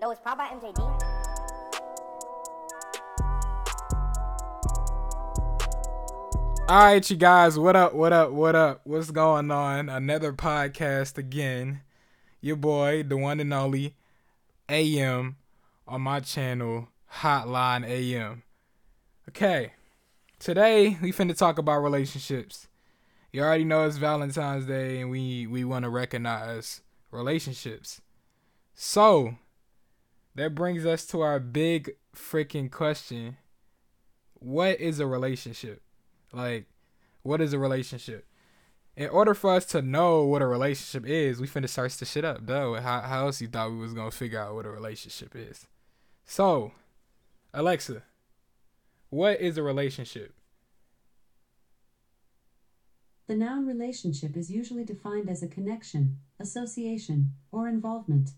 No, it's by MJD. All right, you guys, what up, what up, what up? What's going on? Another podcast again. Your boy, the one and only AM on my channel, Hotline AM. Okay, today we finna talk about relationships. You already know it's Valentine's Day and we, we want to recognize relationships. So, that brings us to our big freaking question What is a relationship? Like, what is a relationship? In order for us to know what a relationship is, we finna search the shit up. Though, how, how else you thought we was gonna figure out what a relationship is? So, Alexa, what is a relationship? The noun relationship is usually defined as a connection, association, or involvement.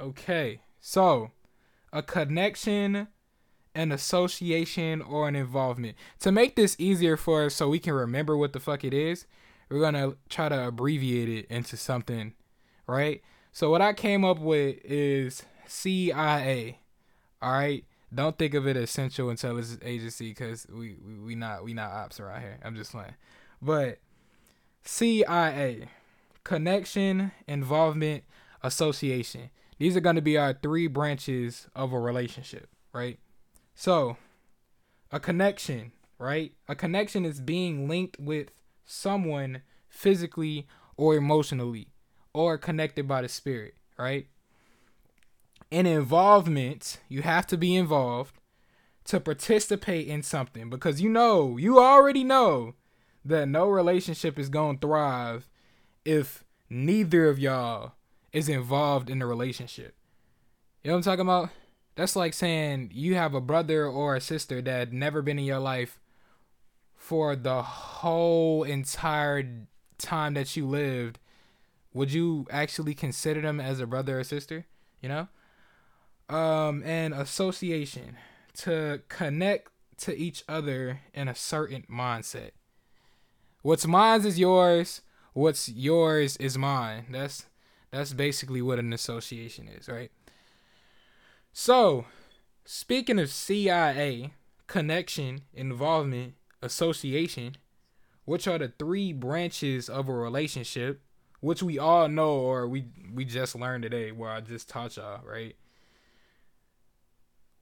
Okay, so a connection, an association, or an involvement. To make this easier for us so we can remember what the fuck it is, we're gonna try to abbreviate it into something, right? So what I came up with is CIA. All right. Don't think of it as Central Intelligence Agency because we, we we not we not ops around here. I'm just playing. But CIA, connection, involvement, association. These are going to be our three branches of a relationship, right? So, a connection, right? A connection is being linked with someone physically or emotionally or connected by the spirit, right? In involvement, you have to be involved to participate in something because you know, you already know that no relationship is going to thrive if neither of y'all is involved in the relationship. You know what I'm talking about? That's like saying you have a brother or a sister that never been in your life for the whole entire time that you lived. Would you actually consider them as a brother or sister? You know? Um, and association to connect to each other in a certain mindset. What's mine is yours. What's yours is mine. That's that's basically what an association is, right? So, speaking of CIA, connection, involvement, association, which are the three branches of a relationship, which we all know or we we just learned today where I just taught y'all, right?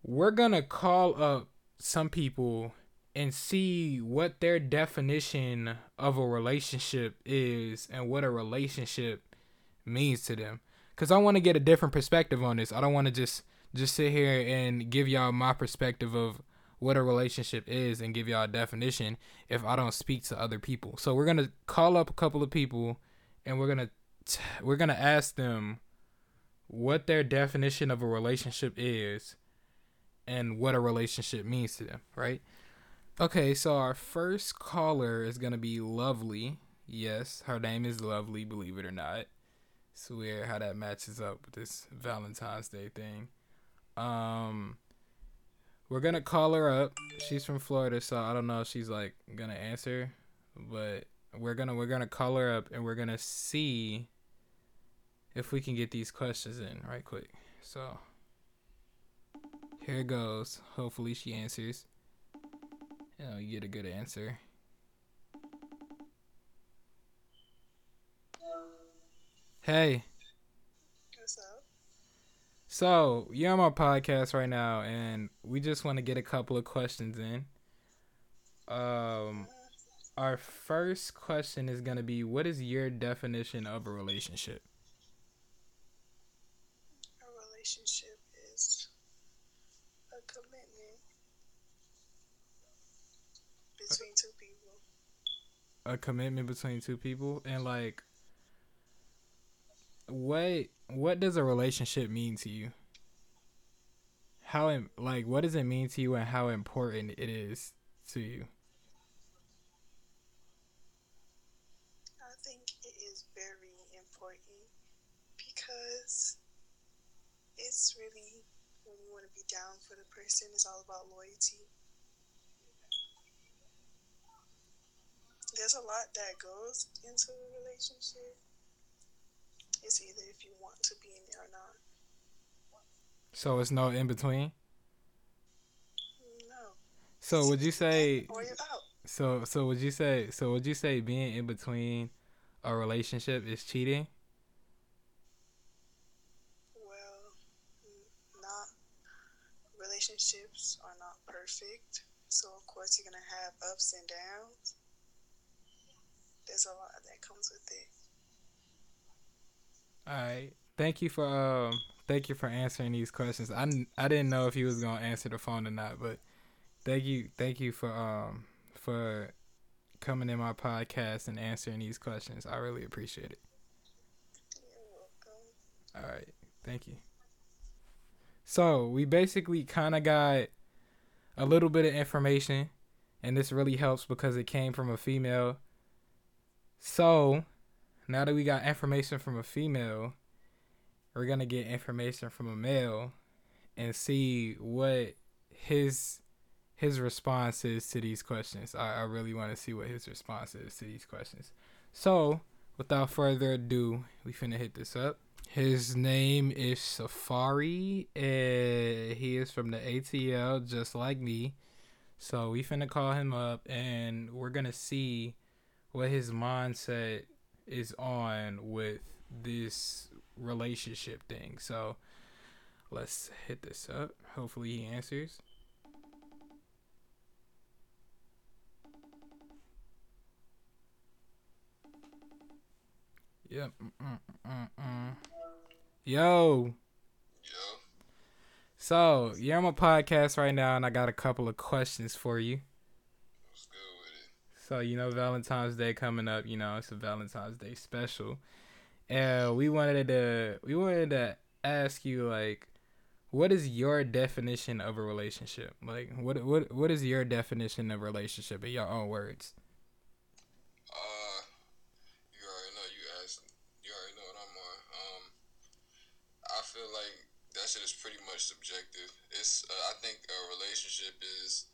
We're gonna call up some people and see what their definition of a relationship is and what a relationship means to them because i want to get a different perspective on this i don't want to just just sit here and give y'all my perspective of what a relationship is and give y'all a definition if i don't speak to other people so we're gonna call up a couple of people and we're gonna t- we're gonna ask them what their definition of a relationship is and what a relationship means to them right Okay, so our first caller is gonna be Lovely. Yes, her name is Lovely, believe it or not. It's weird how that matches up with this Valentine's Day thing. Um we're gonna call her up. She's from Florida, so I don't know if she's like gonna answer, but we're gonna we're gonna call her up and we're gonna see if we can get these questions in right quick. So here goes. Hopefully she answers you know, you get a good answer. Hey. What's up? So, you're on my podcast right now, and we just want to get a couple of questions in. Um, our first question is going to be What is your definition of a relationship? A relationship is a commitment between two people. A commitment between two people, and like, what what does a relationship mean to you? How like what does it mean to you, and how important it is to you? I think it is very important because it's really when you want to be down for the person, it's all about loyalty. There's a lot that goes into a relationship. It's either if you want to be in it or not. So it's no in between. No. So would you say? Or you're out. So so would you say? So would you say being in between a relationship is cheating? Well, not relationships are not perfect, so of course you're gonna have ups and downs. There's a lot that comes with it. All right. Thank you for um. Thank you for answering these questions. I, I didn't know if you was gonna answer the phone or not, but thank you thank you for um for coming in my podcast and answering these questions. I really appreciate it. You're welcome. All right. Thank you. So, we basically kind of got a little bit of information, and this really helps because it came from a female. So, now that we got information from a female, we're to get information from a male and see what his his response is to these questions. I, I really want to see what his response is to these questions. So, without further ado, we finna hit this up. His name is Safari, and he is from the ATL, just like me. So we finna call him up, and we're gonna see what his mindset is on with this relationship thing. So let's hit this up. Hopefully he answers. Yep. Mm-mm-mm-mm. Yo. Yo, So you're on my podcast right now, and I got a couple of questions for you. what's good with it? So you know Valentine's Day coming up. You know it's a Valentine's Day special, and we wanted to we wanted to ask you like, what is your definition of a relationship? Like, what what what is your definition of relationship in your own words? Uh, you already know you asked. You already know what I'm on. Um, I feel like that shit is pretty much subjective. It's uh, I think a relationship is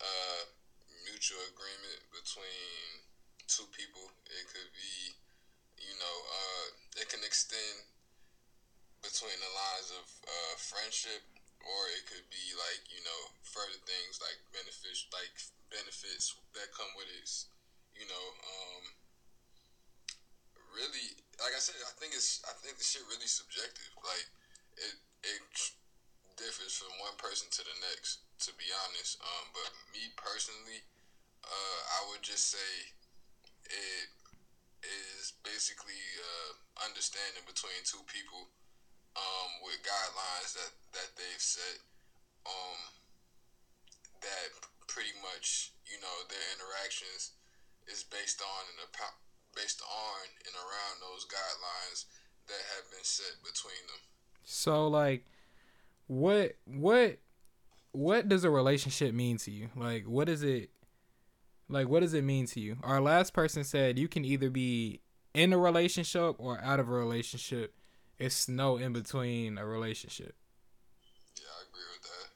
uh mutual agreement between two people. It could be, you know, uh, it can extend between the lines of uh, friendship, or it could be like you know further things like benefits, like benefits that come with it. You know, um, really, like I said, I think it's I think the shit really subjective. Like it it differs from one person to the next. To be honest, um, but me personally, uh, I would just say it is basically uh, understanding between two people um, with guidelines that, that they've set um, that pretty much you know their interactions is based on and based on and around those guidelines that have been set between them. So like, what what what does a relationship mean to you? Like, what is it? Like, what does it mean to you? Our last person said you can either be in a relationship or out of a relationship. It's no in between a relationship. Yeah, I agree with that.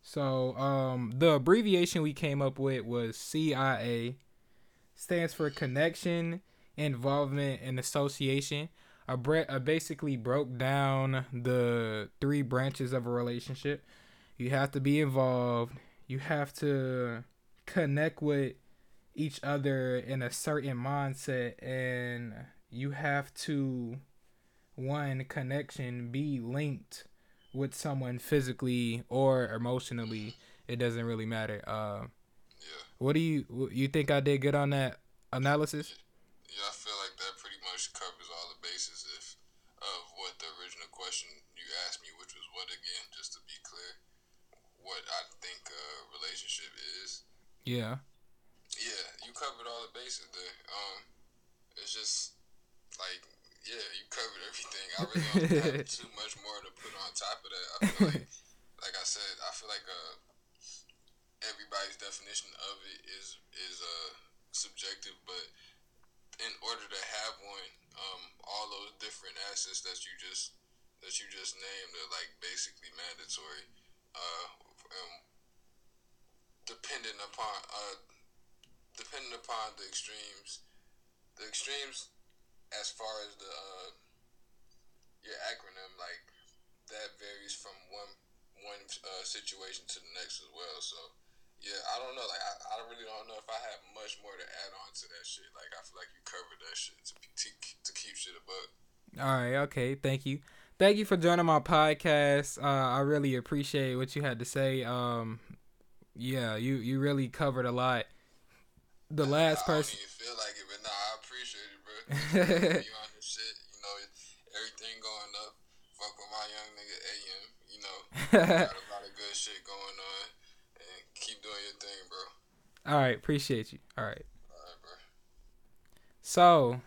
So, um, the abbreviation we came up with was CIA, stands for connection, involvement, and association. I, bre- I basically broke down the three branches of a relationship. You have to be involved. You have to connect with each other in a certain mindset, and you have to one connection be linked with someone physically or emotionally. It doesn't really matter. Uh, Yeah, what do you you think I did good on that analysis? yeah, I feel like that pretty much covers all the bases if, of what the original question you asked me, which was what again, just to be clear, what I think a relationship is. Yeah. Yeah, you covered all the bases there. Um, it's just like, yeah, you covered everything. I really don't have too much more to put on top of that. I feel like, like I said, I feel like uh, everybody's definition of it is is uh subjective, but in order to have one, um, all those different assets that you just that you just named are like basically mandatory. Uh, um, dependent upon uh depending upon the extremes, the extremes as far as the uh, your acronym, like that varies from one one uh, situation to the next as well. So yeah, I don't know. Like I, I really don't know if I have much more to add on to that shit. Like I feel like you covered that shit to to, to keep shit above. All right. Okay. Thank you. Thank you for joining my podcast. Uh, I really appreciate what you had to say. Um, yeah, you you really covered a lot. The last I person. feel like it, but nah, I appreciate it, bro. you on this shit, you know, everything going up. Fuck with my young nigga AM, you know. got a lot of good shit going on, and keep doing your thing, bro. All right. Appreciate you. All right. All right, bro. So,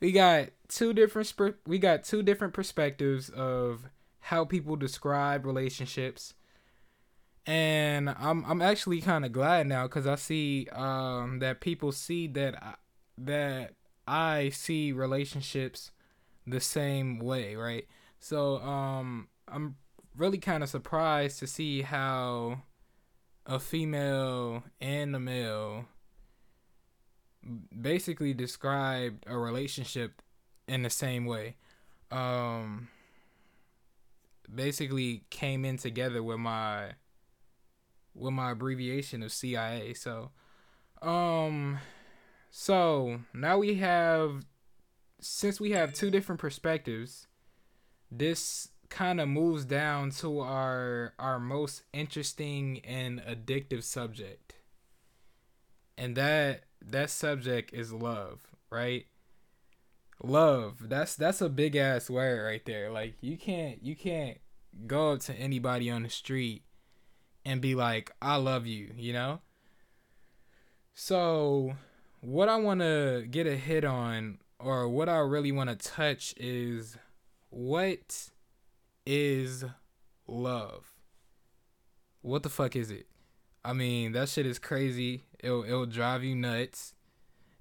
we got two different sp- we got two different perspectives of how people describe relationships. And I'm I'm actually kind of glad now cuz I see um that people see that I, that I see relationships the same way, right? So, um I'm really kind of surprised to see how a female and a male basically described a relationship in the same way. Um basically came in together with my with my abbreviation of CIA. So um so now we have since we have two different perspectives, this kind of moves down to our our most interesting and addictive subject. And that that subject is love, right? Love. That's that's a big ass word right there. Like you can't you can't go up to anybody on the street and be like, "I love you," you know? So, what I want to get a hit on or what I really want to touch is what is love? What the fuck is it? I mean, that shit is crazy. It'll it'll drive you nuts.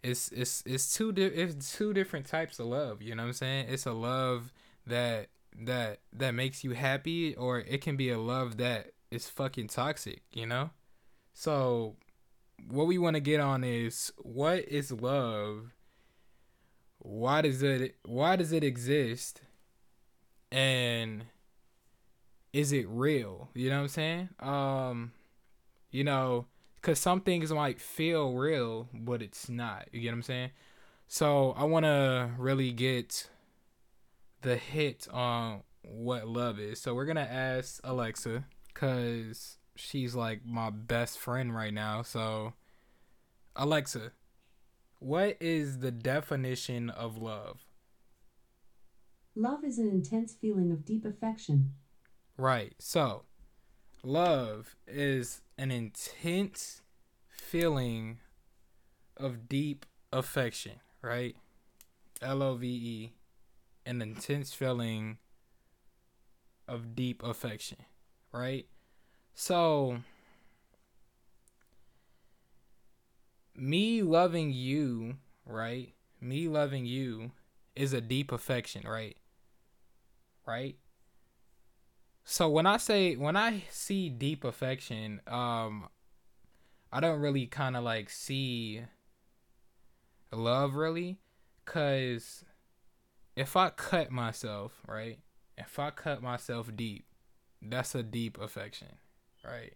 It's it's it's two di- it's two different types of love. You know what I'm saying? It's a love that that that makes you happy, or it can be a love that is fucking toxic. You know. So, what we want to get on is what is love? Why does it why does it exist? And is it real? You know what I'm saying? Um you know, because some things might feel real, but it's not. You get what I'm saying? So I want to really get the hit on what love is. So we're going to ask Alexa because she's like my best friend right now. So, Alexa, what is the definition of love? Love is an intense feeling of deep affection. Right. So, love is an intense feeling of deep affection, right? L O V E. An intense feeling of deep affection, right? So, me loving you, right? Me loving you is a deep affection, right? Right? So when I say when I see deep affection, um I don't really kind of like see love really cuz if I cut myself, right? If I cut myself deep, that's a deep affection, right?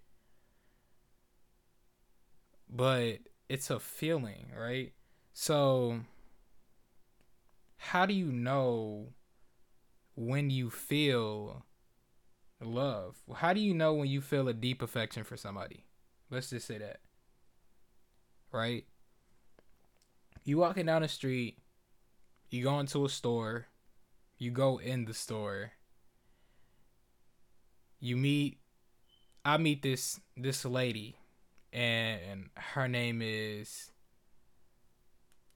But it's a feeling, right? So how do you know when you feel love. How do you know when you feel a deep affection for somebody? Let's just say that. Right? You walking down the street, you go into a store, you go in the store. You meet I meet this this lady and her name is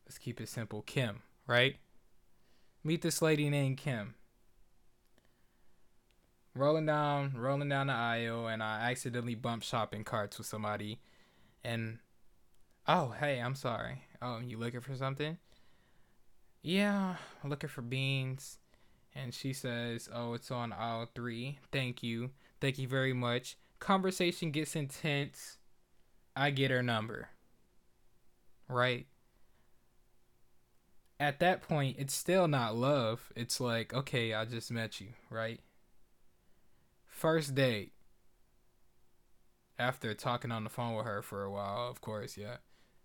let's keep it simple, Kim, right? Meet this lady named Kim rolling down rolling down the aisle and I accidentally bump shopping carts with somebody and oh hey I'm sorry. Oh you looking for something? Yeah, looking for beans. And she says, Oh, it's on aisle three. Thank you. Thank you very much. Conversation gets intense. I get her number. Right? At that point, it's still not love. It's like, okay, I just met you, right? First date. after talking on the phone with her for a while, of course, yeah.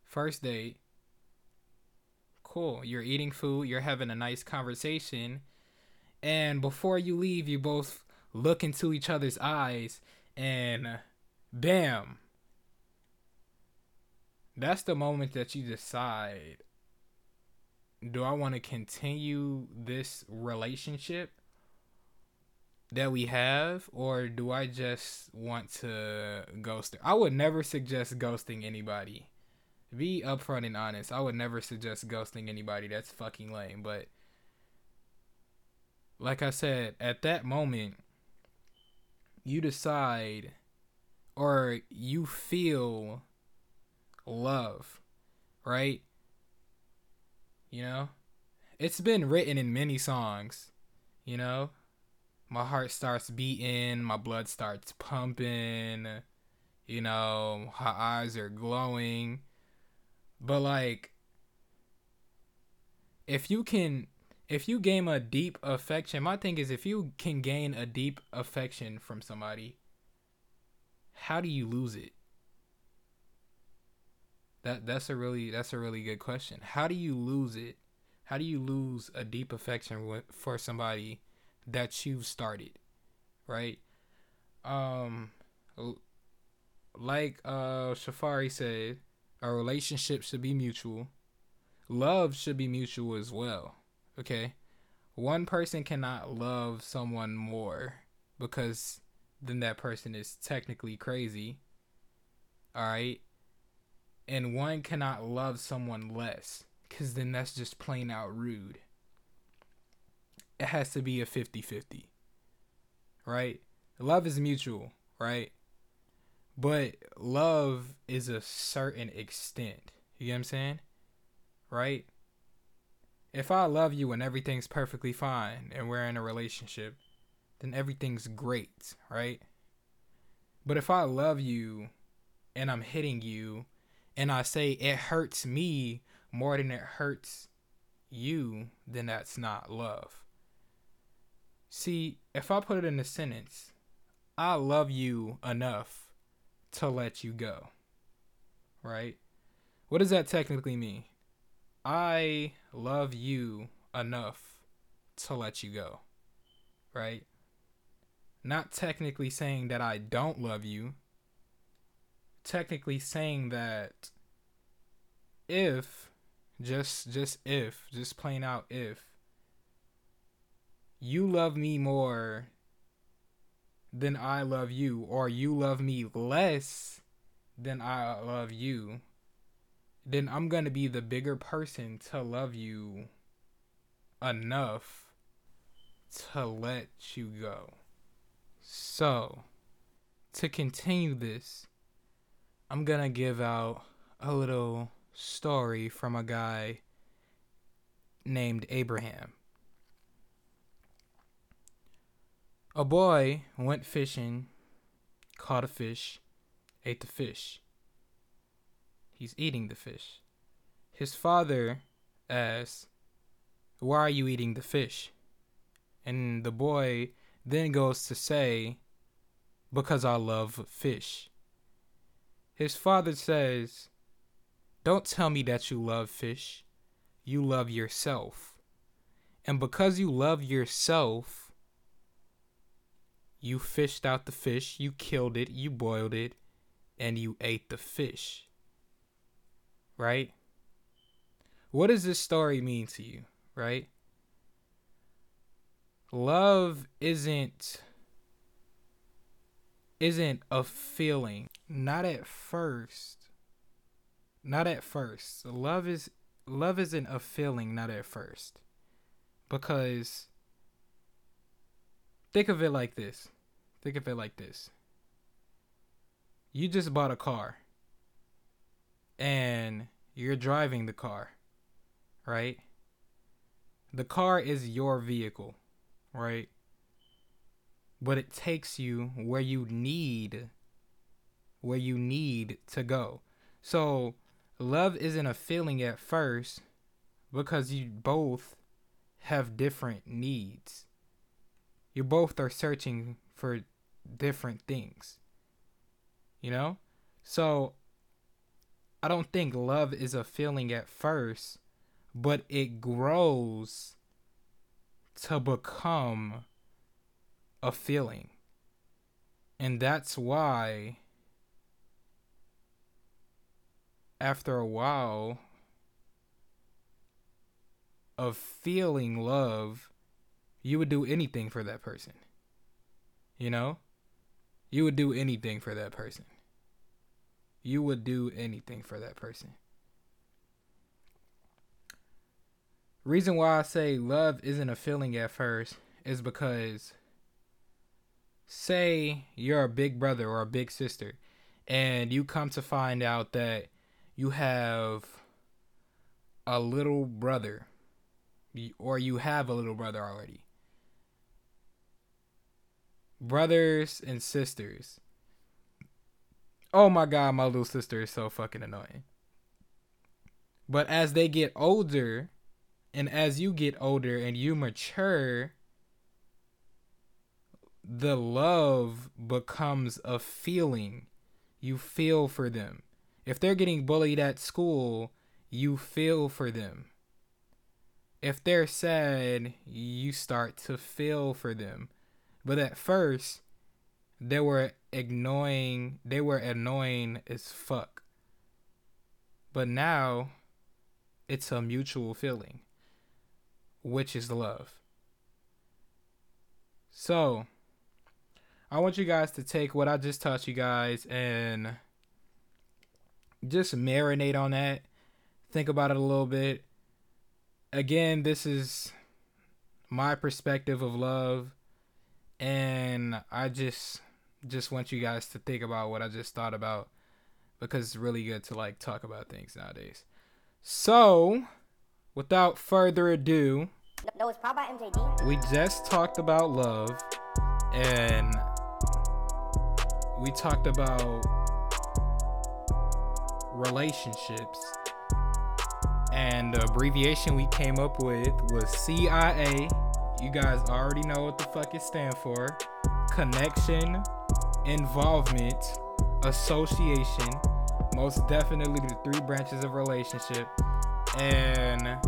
First date. Cool. You're eating food, you're having a nice conversation, and before you leave, you both look into each other's eyes and bam. That's the moment that you decide do I want to continue this relationship that we have or do I just want to ghost? I would never suggest ghosting anybody. Be upfront and honest. I would never suggest ghosting anybody. That's fucking lame. But like I said, at that moment, you decide or you feel love, right? You know? It's been written in many songs, you know? my heart starts beating, my blood starts pumping, you know, her eyes are glowing. But like if you can if you gain a deep affection, my thing is if you can gain a deep affection from somebody, how do you lose it? That that's a really that's a really good question. How do you lose it? How do you lose a deep affection for somebody that you've started, right? Um, like uh Shafari said, a relationship should be mutual. Love should be mutual as well. Okay, one person cannot love someone more because then that person is technically crazy. All right, and one cannot love someone less because then that's just plain out rude. It has to be a 50-50 right? Love is mutual right? But love is a certain extent. You get what i'm saying? Right if i love you and everything's perfectly fine and we're in a relationship then everything's great right but if i love you and i'm hitting you and i say it hurts me more than it hurts you then that's not love See, if I put it in a sentence, I love you enough to let you go. Right? What does that technically mean? I love you enough to let you go. Right? Not technically saying that I don't love you. Technically saying that if just just if, just plain out if you love me more than I love you, or you love me less than I love you, then I'm going to be the bigger person to love you enough to let you go. So, to continue this, I'm going to give out a little story from a guy named Abraham. A boy went fishing, caught a fish, ate the fish. He's eating the fish. His father asks, Why are you eating the fish? And the boy then goes to say, Because I love fish. His father says, Don't tell me that you love fish. You love yourself. And because you love yourself, you fished out the fish, you killed it, you boiled it, and you ate the fish. Right? What does this story mean to you, right? Love isn't isn't a feeling. Not at first. Not at first. Love is love isn't a feeling not at first. Because think of it like this. Think of it like this. You just bought a car and you're driving the car, right? The car is your vehicle, right? But it takes you where you need where you need to go. So, love isn't a feeling at first because you both have different needs you both are searching for different things. You know? So I don't think love is a feeling at first, but it grows to become a feeling. And that's why after a while of feeling love, you would do anything for that person. You know? You would do anything for that person. You would do anything for that person. Reason why I say love isn't a feeling at first is because say you're a big brother or a big sister and you come to find out that you have a little brother or you have a little brother already brothers and sisters. Oh my god, my little sister is so fucking annoying. But as they get older, and as you get older and you mature, the love becomes a feeling. You feel for them. If they're getting bullied at school, you feel for them. If they're sad, you start to feel for them but at first, they were ignoring they were annoying as fuck. But now it's a mutual feeling, which is love. So, I want you guys to take what I just taught you guys and just marinate on that. Think about it a little bit. Again, this is my perspective of love and I just just want you guys to think about what I just thought about because it's really good to like talk about things nowadays. So, without further ado, no, it's by MJD. We just talked about love and we talked about relationships. And the abbreviation we came up with was CIA you guys already know what the fuck it stand for. Connection, involvement, association. Most definitely the three branches of relationship. And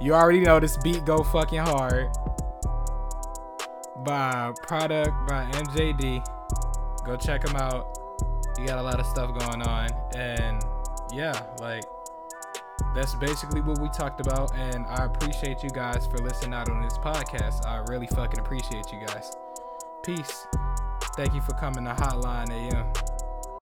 you already know this beat go fucking hard. By product by MJD. Go check him out. He got a lot of stuff going on. And yeah, like that's basically what we talked about. And I appreciate you guys for listening out on this podcast. I really fucking appreciate you guys. Peace. Thank you for coming to Hotline AM.